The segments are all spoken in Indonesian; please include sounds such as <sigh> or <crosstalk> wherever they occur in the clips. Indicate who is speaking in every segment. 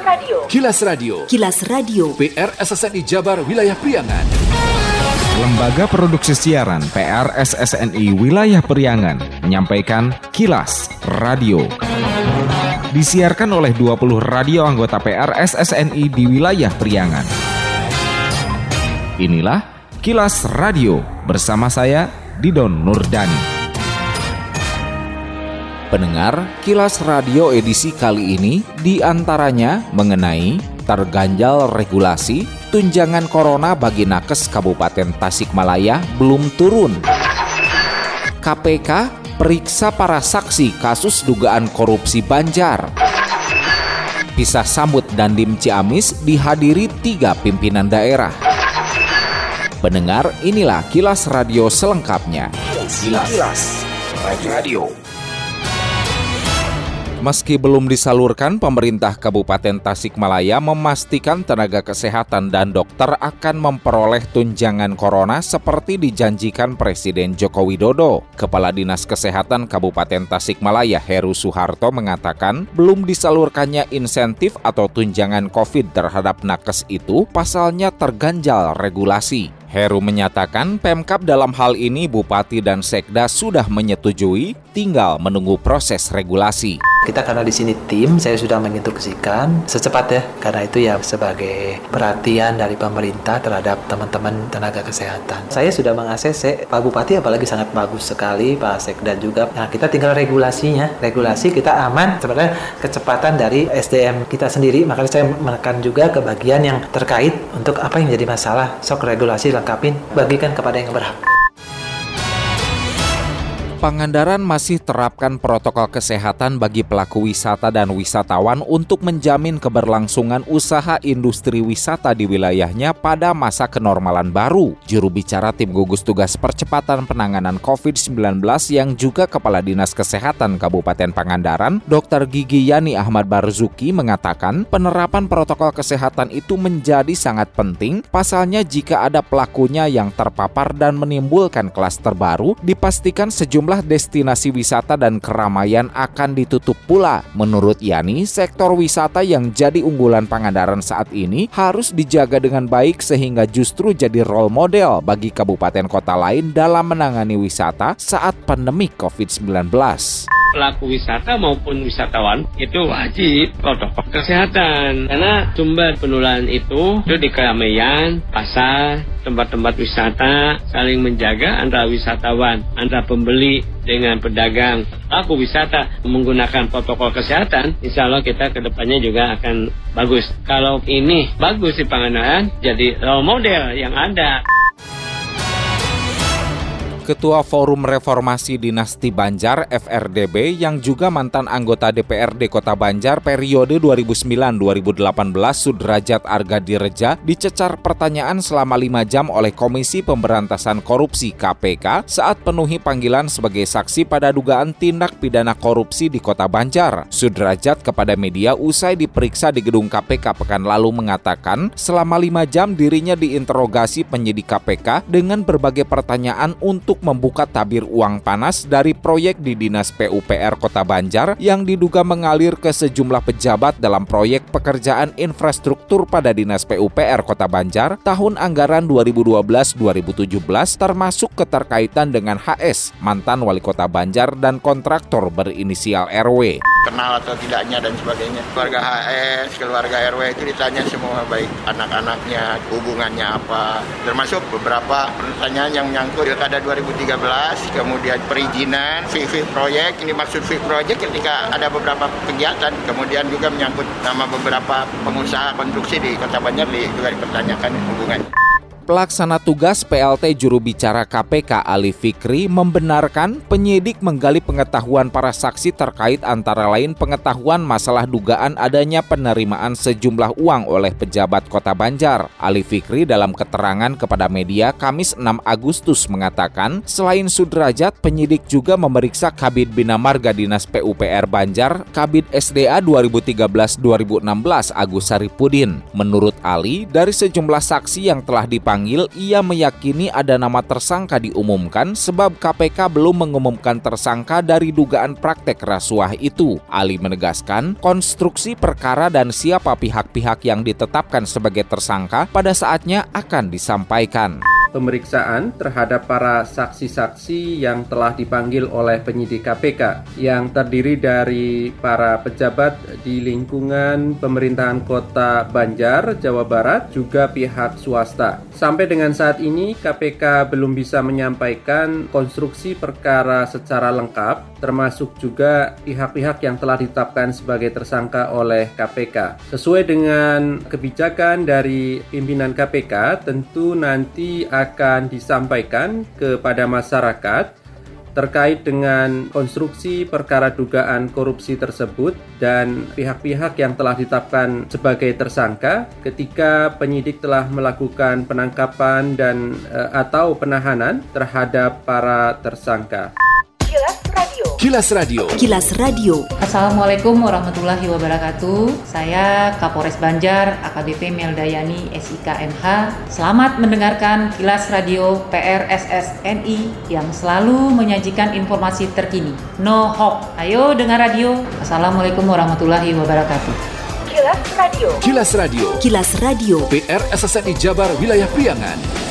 Speaker 1: Radio.
Speaker 2: Kilas Radio.
Speaker 3: Kilas Radio.
Speaker 2: PR SSNI Jabar Wilayah Priangan.
Speaker 4: Lembaga Produksi Siaran PR SSNI Wilayah Priangan menyampaikan Kilas Radio. Disiarkan oleh 20 radio anggota PR SSNI di wilayah Priangan. Inilah Kilas Radio bersama saya Didon Nurdani.
Speaker 5: Pendengar, kilas radio edisi kali ini di antaranya mengenai terganjal regulasi tunjangan corona bagi nakes Kabupaten Tasikmalaya belum turun. KPK periksa para saksi kasus dugaan korupsi Banjar. Pisah sambut dan Dim Ciamis dihadiri tiga pimpinan daerah. Pendengar, inilah kilas radio selengkapnya.
Speaker 2: Kilas, kilas. Radio.
Speaker 5: Meski belum disalurkan, pemerintah Kabupaten Tasikmalaya memastikan tenaga kesehatan dan dokter akan memperoleh tunjangan corona seperti dijanjikan Presiden Joko Widodo. Kepala Dinas Kesehatan Kabupaten Tasikmalaya Heru Suharto mengatakan belum disalurkannya insentif atau tunjangan COVID terhadap nakes itu pasalnya terganjal regulasi. Heru menyatakan Pemkap dalam hal ini Bupati dan Sekda sudah menyetujui, tinggal menunggu proses regulasi.
Speaker 6: Kita karena di sini tim, saya sudah menginstruksikan secepatnya karena itu ya sebagai perhatian dari pemerintah terhadap teman-teman tenaga kesehatan. Saya sudah mengakses Pak Bupati apalagi sangat bagus sekali, Pak Sekda juga. Nah, kita tinggal regulasinya. Regulasi kita aman sebenarnya kecepatan dari SDM kita sendiri. Makanya saya menekan juga ke bagian yang terkait untuk apa yang jadi masalah. Sok regulasi lengkapin, bagikan kepada yang berhak.
Speaker 5: Pangandaran masih terapkan protokol kesehatan bagi pelaku wisata dan wisatawan untuk menjamin keberlangsungan usaha industri wisata di wilayahnya pada masa kenormalan baru. Juru bicara tim gugus tugas percepatan penanganan COVID-19 yang juga Kepala Dinas Kesehatan Kabupaten Pangandaran, Dr. Gigi Yani Ahmad Barzuki mengatakan penerapan protokol kesehatan itu menjadi sangat penting, pasalnya jika ada pelakunya yang terpapar dan menimbulkan klaster baru, dipastikan sejumlah sejumlah destinasi wisata dan keramaian akan ditutup pula. Menurut Yani, sektor wisata yang jadi unggulan Pangandaran saat ini harus dijaga dengan baik sehingga justru jadi role model bagi kabupaten kota lain dalam menangani wisata saat pandemi COVID-19
Speaker 7: pelaku wisata maupun wisatawan itu wajib protokol kesehatan karena sumber penularan itu itu di keramaian, pasar, tempat-tempat wisata saling menjaga antara wisatawan, antara pembeli dengan pedagang. Pelaku wisata menggunakan protokol kesehatan, insya Allah kita ke depannya juga akan bagus. Kalau ini bagus di Pangandaran, jadi role model yang ada.
Speaker 5: Ketua Forum Reformasi Dinasti Banjar FRDB yang juga mantan anggota DPRD Kota Banjar periode 2009-2018 Sudrajat Arga Direja dicecar pertanyaan selama lima jam oleh Komisi Pemberantasan Korupsi KPK saat penuhi panggilan sebagai saksi pada dugaan tindak pidana korupsi di Kota Banjar. Sudrajat kepada media usai diperiksa di gedung KPK pekan lalu mengatakan selama lima jam dirinya diinterogasi penyidik KPK dengan berbagai pertanyaan untuk membuka tabir uang panas dari proyek di Dinas PUPR Kota Banjar yang diduga mengalir ke sejumlah pejabat dalam proyek pekerjaan infrastruktur pada Dinas PUPR Kota Banjar tahun anggaran 2012-2017 termasuk keterkaitan dengan HS, mantan wali kota Banjar dan kontraktor berinisial RW.
Speaker 8: Kenal atau tidaknya dan sebagainya. Keluarga HS, keluarga RW itu ditanya semua baik anak-anaknya, hubungannya apa. Termasuk beberapa pertanyaan yang menyangkut pilkada 2013, kemudian perizinan, VV proyek. Ini maksud VV proyek ketika ada beberapa kegiatan, kemudian juga menyangkut nama beberapa pengusaha konstruksi di Kota Banjar juga dipertanyakan hubungannya.
Speaker 5: Pelaksana tugas PLT juru bicara KPK Ali Fikri membenarkan penyidik menggali pengetahuan para saksi terkait antara lain pengetahuan masalah dugaan adanya penerimaan sejumlah uang oleh pejabat Kota Banjar. Ali Fikri dalam keterangan kepada media Kamis 6 Agustus mengatakan, selain Sudrajat, penyidik juga memeriksa Kabid Bina Marga Dinas PUPR Banjar, Kabid SDA 2013-2016 Agus Saripudin. Menurut Ali, dari sejumlah saksi yang telah dipanggil dipanggil, ia meyakini ada nama tersangka diumumkan sebab KPK belum mengumumkan tersangka dari dugaan praktek rasuah itu. Ali menegaskan, konstruksi perkara dan siapa pihak-pihak yang ditetapkan sebagai tersangka pada saatnya akan disampaikan
Speaker 1: pemeriksaan terhadap para saksi-saksi yang telah dipanggil oleh penyidik KPK yang terdiri dari para pejabat di lingkungan pemerintahan kota Banjar, Jawa Barat, juga pihak swasta. Sampai dengan saat ini KPK belum bisa menyampaikan konstruksi perkara secara lengkap, termasuk juga pihak-pihak yang telah ditetapkan sebagai tersangka oleh KPK. Sesuai dengan kebijakan dari pimpinan KPK, tentu nanti akan disampaikan kepada masyarakat terkait dengan konstruksi perkara dugaan korupsi tersebut dan pihak-pihak yang telah ditetapkan sebagai tersangka ketika penyidik telah melakukan penangkapan dan e, atau penahanan terhadap para tersangka.
Speaker 2: Kilas Radio.
Speaker 3: Kilas Radio.
Speaker 9: Assalamualaikum warahmatullahi wabarakatuh. Saya Kapolres Banjar, AKBP Meldayani SIKMH. Selamat mendengarkan Kilas Radio PRSSNI yang selalu menyajikan informasi terkini. No hoax. Ayo dengar radio. Assalamualaikum warahmatullahi wabarakatuh.
Speaker 2: Kilas Radio. Kilas Radio.
Speaker 3: Kilas Radio.
Speaker 2: PR SSNI Jabar Wilayah Priangan.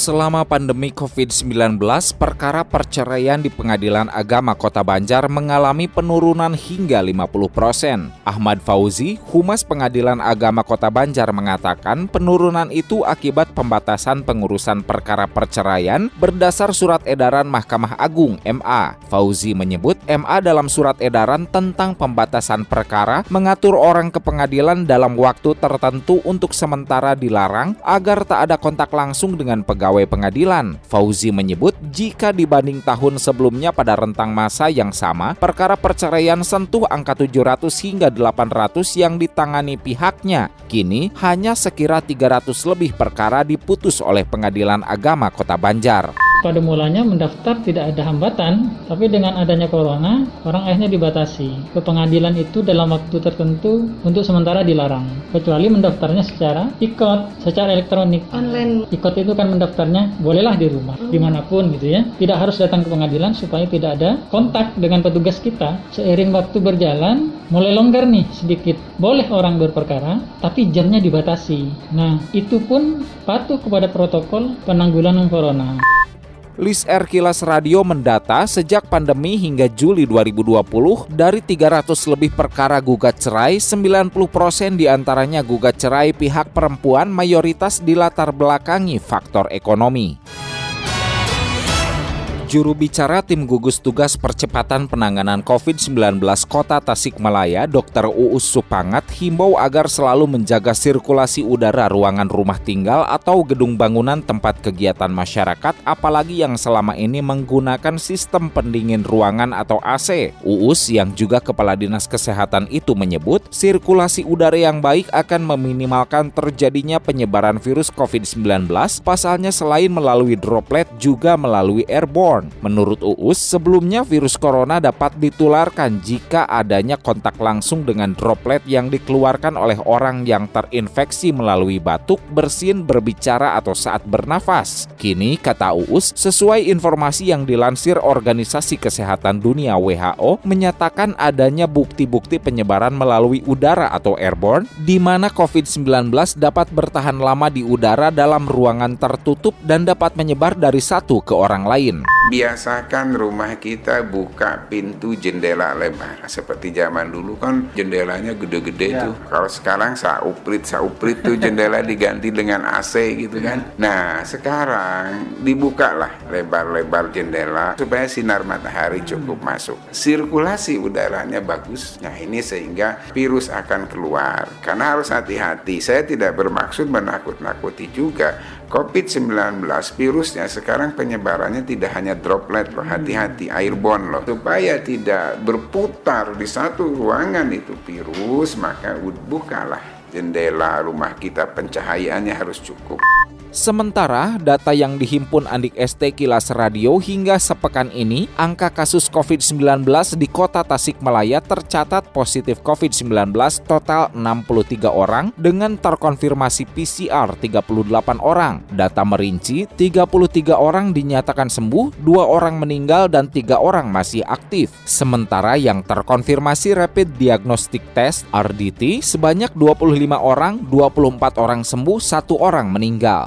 Speaker 5: Selama pandemi COVID-19, perkara perceraian di Pengadilan Agama Kota Banjar mengalami penurunan hingga 50 persen. Ahmad Fauzi, Humas Pengadilan Agama Kota Banjar mengatakan penurunan itu akibat pembatasan pengurusan perkara perceraian berdasar surat edaran Mahkamah Agung MA. Fauzi menyebut MA dalam surat edaran tentang pembatasan perkara mengatur orang ke pengadilan dalam waktu tertentu untuk sementara dilarang agar tak ada kontak langsung dengan pegawai pegawai pengadilan. Fauzi menyebut jika dibanding tahun sebelumnya pada rentang masa yang sama, perkara perceraian sentuh angka 700 hingga 800 yang ditangani pihaknya. Kini hanya sekira 300 lebih perkara diputus oleh Pengadilan Agama Kota Banjar
Speaker 10: pada mulanya mendaftar tidak ada hambatan, tapi dengan adanya corona, orang akhirnya dibatasi. Ke pengadilan itu dalam waktu tertentu untuk sementara dilarang, kecuali mendaftarnya secara ikot, secara elektronik.
Speaker 11: Online.
Speaker 10: Ikot itu kan mendaftarnya bolehlah di rumah, hmm. di mana pun gitu ya. Tidak harus datang ke pengadilan supaya tidak ada kontak dengan petugas kita. Seiring waktu berjalan, mulai longgar nih sedikit. Boleh orang berperkara, tapi jamnya dibatasi. Nah, itu pun patuh kepada protokol penanggulangan corona.
Speaker 5: List R Kilas Radio mendata sejak pandemi hingga Juli 2020 dari 300 lebih perkara gugat cerai, 90% di antaranya gugat cerai pihak perempuan mayoritas dilatar belakangi faktor ekonomi. Juru bicara tim gugus tugas percepatan penanganan COVID-19 Kota Tasikmalaya, Dr. Uus Supangat, himbau agar selalu menjaga sirkulasi udara ruangan rumah tinggal atau gedung bangunan tempat kegiatan masyarakat, apalagi yang selama ini menggunakan sistem pendingin ruangan atau AC. Uus yang juga Kepala Dinas Kesehatan itu menyebut, sirkulasi udara yang baik akan meminimalkan terjadinya penyebaran virus COVID-19, pasalnya selain melalui droplet juga melalui airborne. Menurut Uus, sebelumnya virus corona dapat ditularkan jika adanya kontak langsung dengan droplet yang dikeluarkan oleh orang yang terinfeksi melalui batuk, bersin, berbicara, atau saat bernafas. Kini, kata Uus, sesuai informasi yang dilansir Organisasi Kesehatan Dunia WHO, menyatakan adanya bukti-bukti penyebaran melalui udara atau airborne, di mana COVID-19 dapat bertahan lama di udara dalam ruangan tertutup dan dapat menyebar dari satu ke orang lain
Speaker 12: biasakan rumah kita buka pintu jendela lebar. Seperti zaman dulu kan jendelanya gede-gede ya. tuh. Kalau sekarang sauprit sauprit tuh jendela <laughs> diganti dengan AC gitu kan. Nah sekarang dibukalah lebar-lebar jendela supaya sinar matahari cukup hmm. masuk. Sirkulasi udaranya bagus. Nah ini sehingga virus akan keluar. Karena harus hati-hati. Saya tidak bermaksud menakut-nakuti juga COVID-19 virusnya sekarang penyebarannya tidak hanya droplet loh, hati-hati airborne loh. Supaya tidak berputar di satu ruangan itu virus, maka bukalah jendela rumah kita pencahayaannya harus cukup.
Speaker 5: Sementara data yang dihimpun Andik ST Kilas Radio hingga sepekan ini, angka kasus COVID-19 di kota Tasikmalaya tercatat positif COVID-19 total 63 orang dengan terkonfirmasi PCR 38 orang. Data merinci, 33 orang dinyatakan sembuh, dua orang meninggal dan tiga orang masih aktif. Sementara yang terkonfirmasi rapid diagnostic test RDT sebanyak 25 orang, 24 orang sembuh, satu orang meninggal.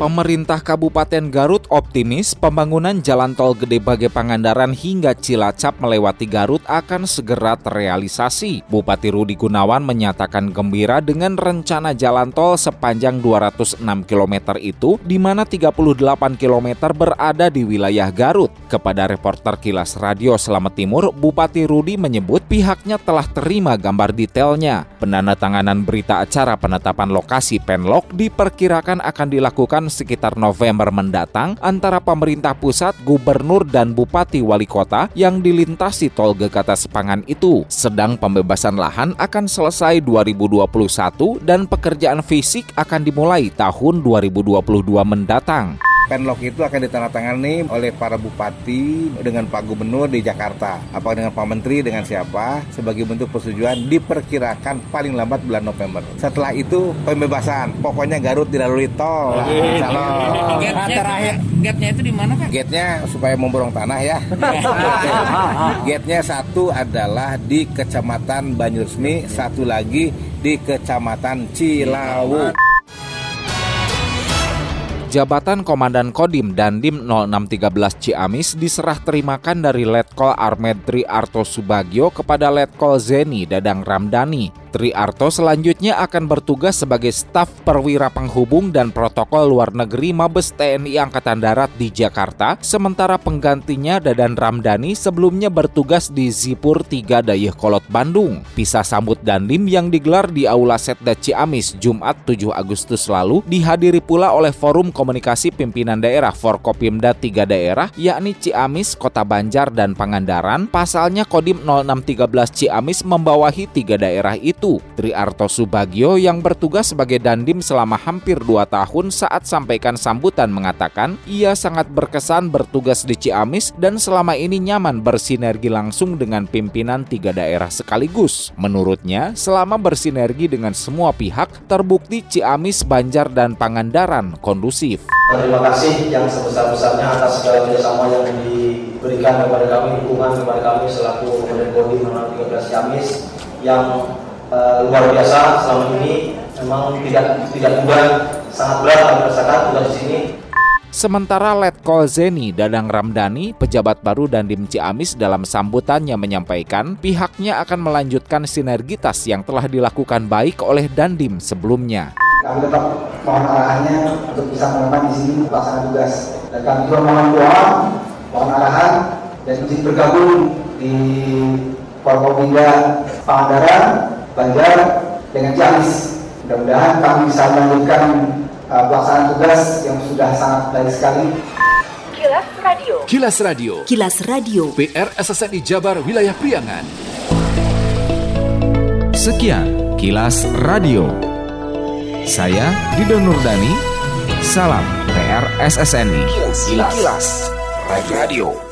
Speaker 5: Pemerintah Kabupaten Garut optimis pembangunan jalan tol Gede Bage Pangandaran hingga Cilacap melewati Garut akan segera terrealisasi. Bupati Rudi Gunawan menyatakan gembira dengan rencana jalan tol sepanjang 206 km itu di mana 38 km berada di wilayah Garut. Kepada reporter Kilas Radio Selamat Timur, Bupati Rudi menyebut pihaknya telah terima gambar detailnya. Penandatanganan berita acara penetapan lokasi Penlok diperkirakan akan dilakukan sekitar November mendatang antara pemerintah pusat, gubernur, dan bupati wali kota yang dilintasi tol Gegata Sepangan itu. Sedang pembebasan lahan akan selesai 2021 dan pekerjaan fisik akan dimulai tahun 2022 mendatang.
Speaker 3: Penlok itu akan ditandatangani oleh para bupati dengan Pak Gubernur di Jakarta. Apa dengan Pak Menteri dengan siapa sebagai bentuk persetujuan diperkirakan paling lambat bulan November. Setelah itu pembebasan. Pokoknya Garut dilalui tol.
Speaker 11: Calon. Gate terakhir gate-nya itu di mana Pak?
Speaker 3: Gate-nya supaya memborong tanah ya. <laughs> Gate-nya satu adalah di Kecamatan Banyuresmi, satu lagi di Kecamatan Cilawu.
Speaker 5: Jabatan Komandan Kodim Dandim 0613 Ciamis diserah terimakan dari Letkol Armed Tri Arto Subagio kepada Letkol Zeni Dadang Ramdhani. Tri Arto selanjutnya akan bertugas sebagai staf perwira penghubung dan protokol luar negeri Mabes TNI Angkatan Darat di Jakarta, sementara penggantinya Dadan Ramdhani sebelumnya bertugas di Zipur 3 Kolot Bandung. Pisah sambut Dandim yang digelar di Aula Setda Ciamis Jumat 7 Agustus lalu dihadiri pula oleh Forum Komunikasi Pimpinan Daerah Forkopimda 3 daerah yakni Ciamis, Kota Banjar, dan Pangandaran. Pasalnya Kodim 0613 Ciamis membawahi tiga daerah itu itu, Tri Arto Subagio yang bertugas sebagai dandim selama hampir dua tahun saat sampaikan sambutan mengatakan ia sangat berkesan bertugas di Ciamis dan selama ini nyaman bersinergi langsung dengan pimpinan tiga daerah sekaligus. Menurutnya, selama bersinergi dengan semua pihak, terbukti Ciamis, Banjar, dan Pangandaran kondusif.
Speaker 13: Terima kasih yang sebesar-besarnya atas segala kerjasama yang diberikan kepada kami, dukungan kepada kami selaku Kodim 13 Ciamis yang uh, luar biasa selama ini memang tidak tidak mudah sangat berat kami rasakan tugas di sini
Speaker 5: Sementara Letkol Zeni Dadang Ramdhani, pejabat baru dan Dim Ciamis dalam sambutannya menyampaikan pihaknya akan melanjutkan sinergitas yang telah dilakukan baik oleh Dandim sebelumnya.
Speaker 13: Kami tetap mohon arahannya untuk bisa melakukan di sini pelaksanaan tugas. Dan kami juga mohon doa, mohon arahan dan izin bergabung di Forkopimda Pangandaran Banjar dengan Ciamis. Mudah-mudahan kami bisa melanjutkan uh, pelaksanaan tugas yang sudah sangat baik sekali.
Speaker 2: Kilas Radio.
Speaker 14: Kilas Radio.
Speaker 2: Kilas Radio.
Speaker 14: PR SSNI Jabar Wilayah Priangan.
Speaker 4: Sekian Kilas Radio. Saya Dido Nurdani. Salam PR SSNI.
Speaker 2: Kilas, Kilas. Kilas. Radio.